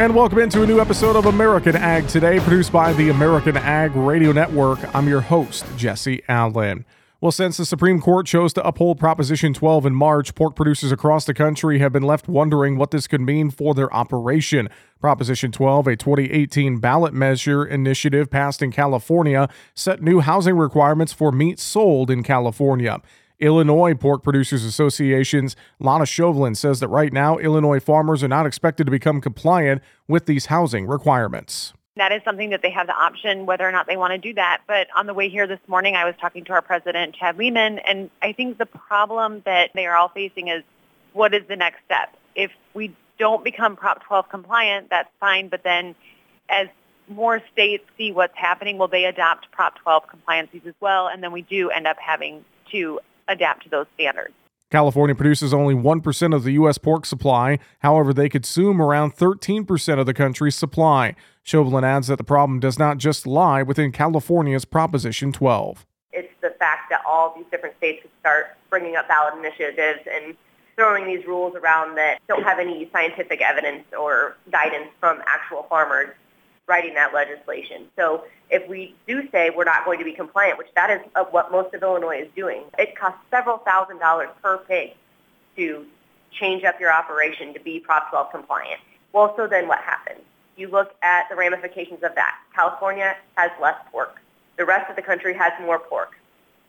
And welcome into a new episode of American Ag Today, produced by the American Ag Radio Network. I'm your host, Jesse Allen. Well, since the Supreme Court chose to uphold Proposition 12 in March, pork producers across the country have been left wondering what this could mean for their operation. Proposition 12, a 2018 ballot measure initiative passed in California, set new housing requirements for meat sold in California. Illinois Pork Producers Association's Lana Chauvelin says that right now, Illinois farmers are not expected to become compliant with these housing requirements. That is something that they have the option whether or not they want to do that. But on the way here this morning, I was talking to our president, Chad Lehman, and I think the problem that they are all facing is what is the next step? If we don't become Prop 12 compliant, that's fine. But then as more states see what's happening, will they adopt Prop 12 compliances as well? And then we do end up having to adapt to those standards. California produces only 1% of the U.S. pork supply. However, they consume around 13% of the country's supply. Chauvelin adds that the problem does not just lie within California's Proposition 12. It's the fact that all these different states could start bringing up ballot initiatives and throwing these rules around that don't have any scientific evidence or guidance from actual farmers writing that legislation. So if we do say we're not going to be compliant, which that is what most of Illinois is doing, it costs several thousand dollars per pig to change up your operation to be Prop 12 compliant. Well, so then what happens? You look at the ramifications of that. California has less pork. The rest of the country has more pork.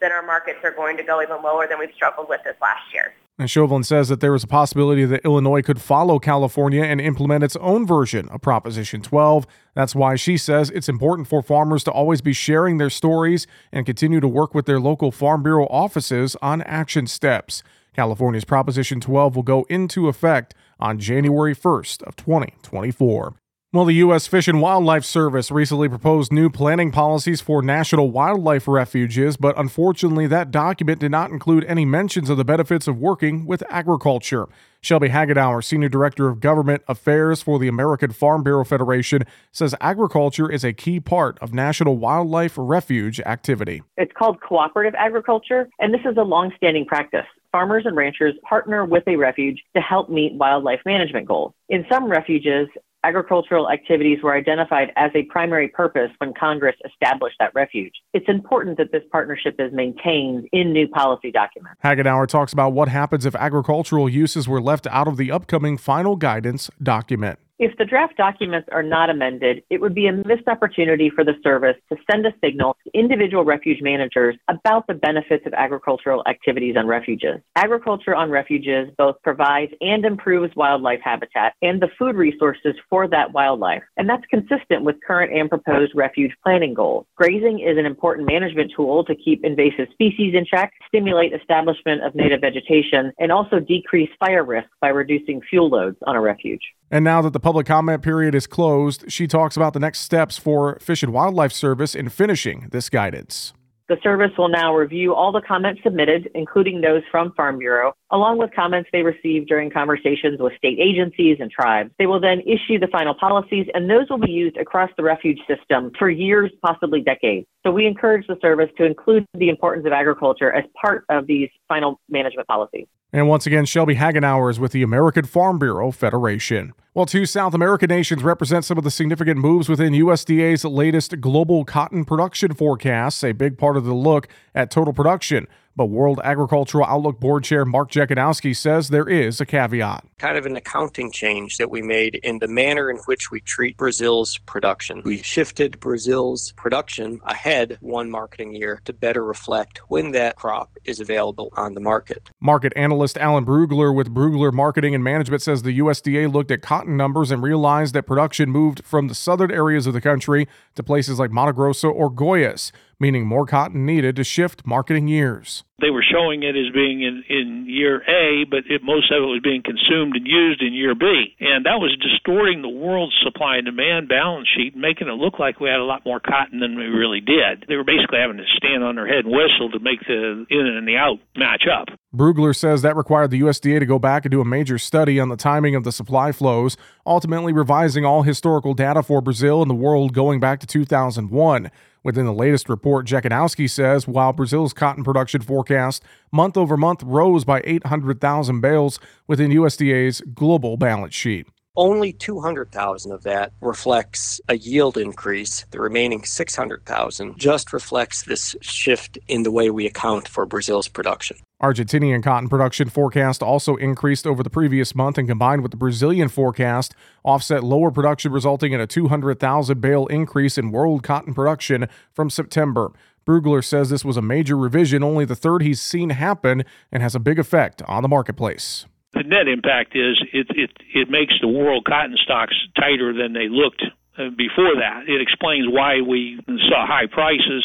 Then our markets are going to go even lower than we've struggled with this last year. And Chauvelin says that there is a possibility that Illinois could follow California and implement its own version of Proposition 12. That's why she says it's important for farmers to always be sharing their stories and continue to work with their local Farm Bureau offices on action steps. California's Proposition 12 will go into effect on January 1st of 2024. Well, the U.S. Fish and Wildlife Service recently proposed new planning policies for national wildlife refuges, but unfortunately, that document did not include any mentions of the benefits of working with agriculture. Shelby Hagenauer, Senior Director of Government Affairs for the American Farm Bureau Federation, says agriculture is a key part of national wildlife refuge activity. It's called cooperative agriculture, and this is a long-standing practice farmers and ranchers partner with a refuge to help meet wildlife management goals. In some refuges, agricultural activities were identified as a primary purpose when Congress established that refuge. It's important that this partnership is maintained in new policy documents. Hagenauer talks about what happens if agricultural uses were left out of the upcoming final guidance document. If the draft documents are not amended, it would be a missed opportunity for the service to send a signal to individual refuge managers about the benefits of agricultural activities on refuges. Agriculture on refuges both provides and improves wildlife habitat and the food resources for that wildlife. And that's consistent with current and proposed refuge planning goals. Grazing is an important management tool to keep invasive species in check, stimulate establishment of native vegetation, and also decrease fire risk by reducing fuel loads on a refuge. And now that the public comment period is closed, she talks about the next steps for Fish and Wildlife Service in finishing this guidance. The service will now review all the comments submitted, including those from Farm Bureau, along with comments they received during conversations with state agencies and tribes. They will then issue the final policies, and those will be used across the refuge system for years, possibly decades. So we encourage the service to include the importance of agriculture as part of these final management policies. And once again, Shelby Hagenauer is with the American Farm Bureau Federation. While two South American nations represent some of the significant moves within USDA's latest global cotton production forecasts, a big part of the look at total production. But World Agricultural Outlook Board Chair Mark Jekanowski says there is a caveat. Kind of an accounting change that we made in the manner in which we treat Brazil's production. We shifted Brazil's production ahead one marketing year to better reflect when that crop is available on the market. Market analyst Alan Brugler with Brugler Marketing and Management says the USDA looked at cotton numbers and realized that production moved from the southern areas of the country to places like Mato Grosso or Goiás meaning more cotton needed to shift marketing years. They were showing it as being in, in year A, but it, most of it was being consumed and used in year B. And that was distorting the world's supply and demand balance sheet, making it look like we had a lot more cotton than we really did. They were basically having to stand on their head and whistle to make the in and the out match up. Brugler says that required the USDA to go back and do a major study on the timing of the supply flows, ultimately revising all historical data for Brazil and the world going back to 2001. Within the latest report, Jekanowski says while Brazil's cotton production forecast month over month rose by 800,000 bales within USDA's global balance sheet. Only 200,000 of that reflects a yield increase. The remaining 600,000 just reflects this shift in the way we account for Brazil's production. Argentinian cotton production forecast also increased over the previous month and combined with the Brazilian forecast offset lower production resulting in a 200,000 bale increase in world cotton production from September. Brugler says this was a major revision, only the third he's seen happen, and has a big effect on the marketplace. The net impact is it, it, it makes the world cotton stocks tighter than they looked uh, before that. It explains why we saw high prices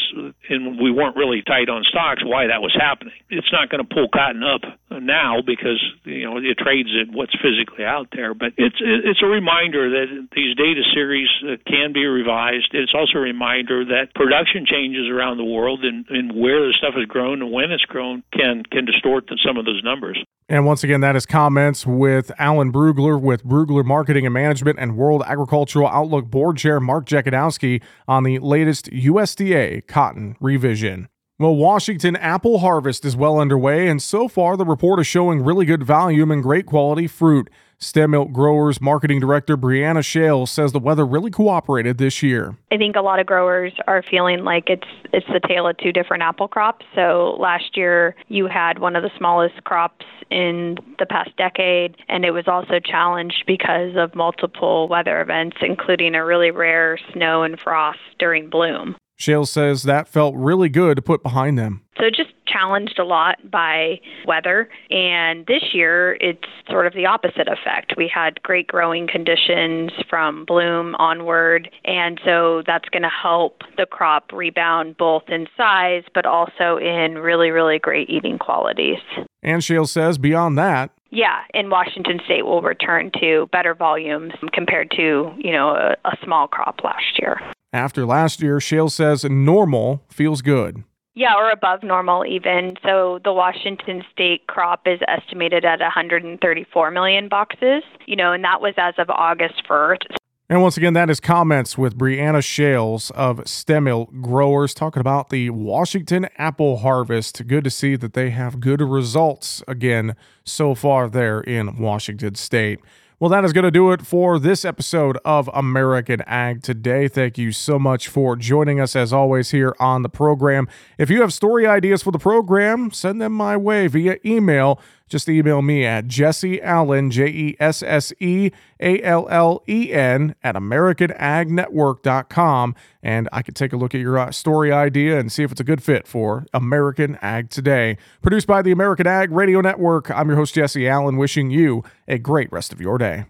and we weren't really tight on stocks, why that was happening. It's not going to pull cotton up now because, you know, it trades at what's physically out there. But it's, it's a reminder that these data series uh, can be revised. It's also a reminder that production changes around the world and, and where the stuff is grown and when it's grown can, can distort some of those numbers. And once again, that is comments with Alan Brugler with Brugler Marketing and Management and World Agricultural Outlook Board Chair Mark Jekanowski on the latest USDA cotton revision. Well, Washington apple harvest is well underway, and so far the report is showing really good volume and great quality fruit. Stemilt Growers Marketing Director Brianna Shales says the weather really cooperated this year. I think a lot of growers are feeling like it's it's the tale of two different apple crops. So last year you had one of the smallest crops in the past decade, and it was also challenged because of multiple weather events, including a really rare snow and frost during bloom. Shale says that felt really good to put behind them. So just challenged a lot by weather. And this year, it's sort of the opposite effect. We had great growing conditions from bloom onward. And so that's going to help the crop rebound both in size, but also in really, really great eating qualities. And Shale says beyond that, yeah, in Washington State, we'll return to better volumes compared to you know a, a small crop last year. After last year, Shale says normal feels good. Yeah, or above normal even. So the Washington state crop is estimated at 134 million boxes, you know, and that was as of August 1st. And once again, that is comments with Brianna Shales of Stemilt Growers talking about the Washington apple harvest. Good to see that they have good results again so far there in Washington state. Well, that is going to do it for this episode of American Ag Today. Thank you so much for joining us as always here on the program. If you have story ideas for the program, send them my way via email. Just email me at Jesse Allen, J E S S E A L L E N, at AmericanAgNetwork.com. And I can take a look at your uh, story idea and see if it's a good fit for American Ag Today. Produced by the American Ag Radio Network, I'm your host, Jesse Allen, wishing you a great rest of your day.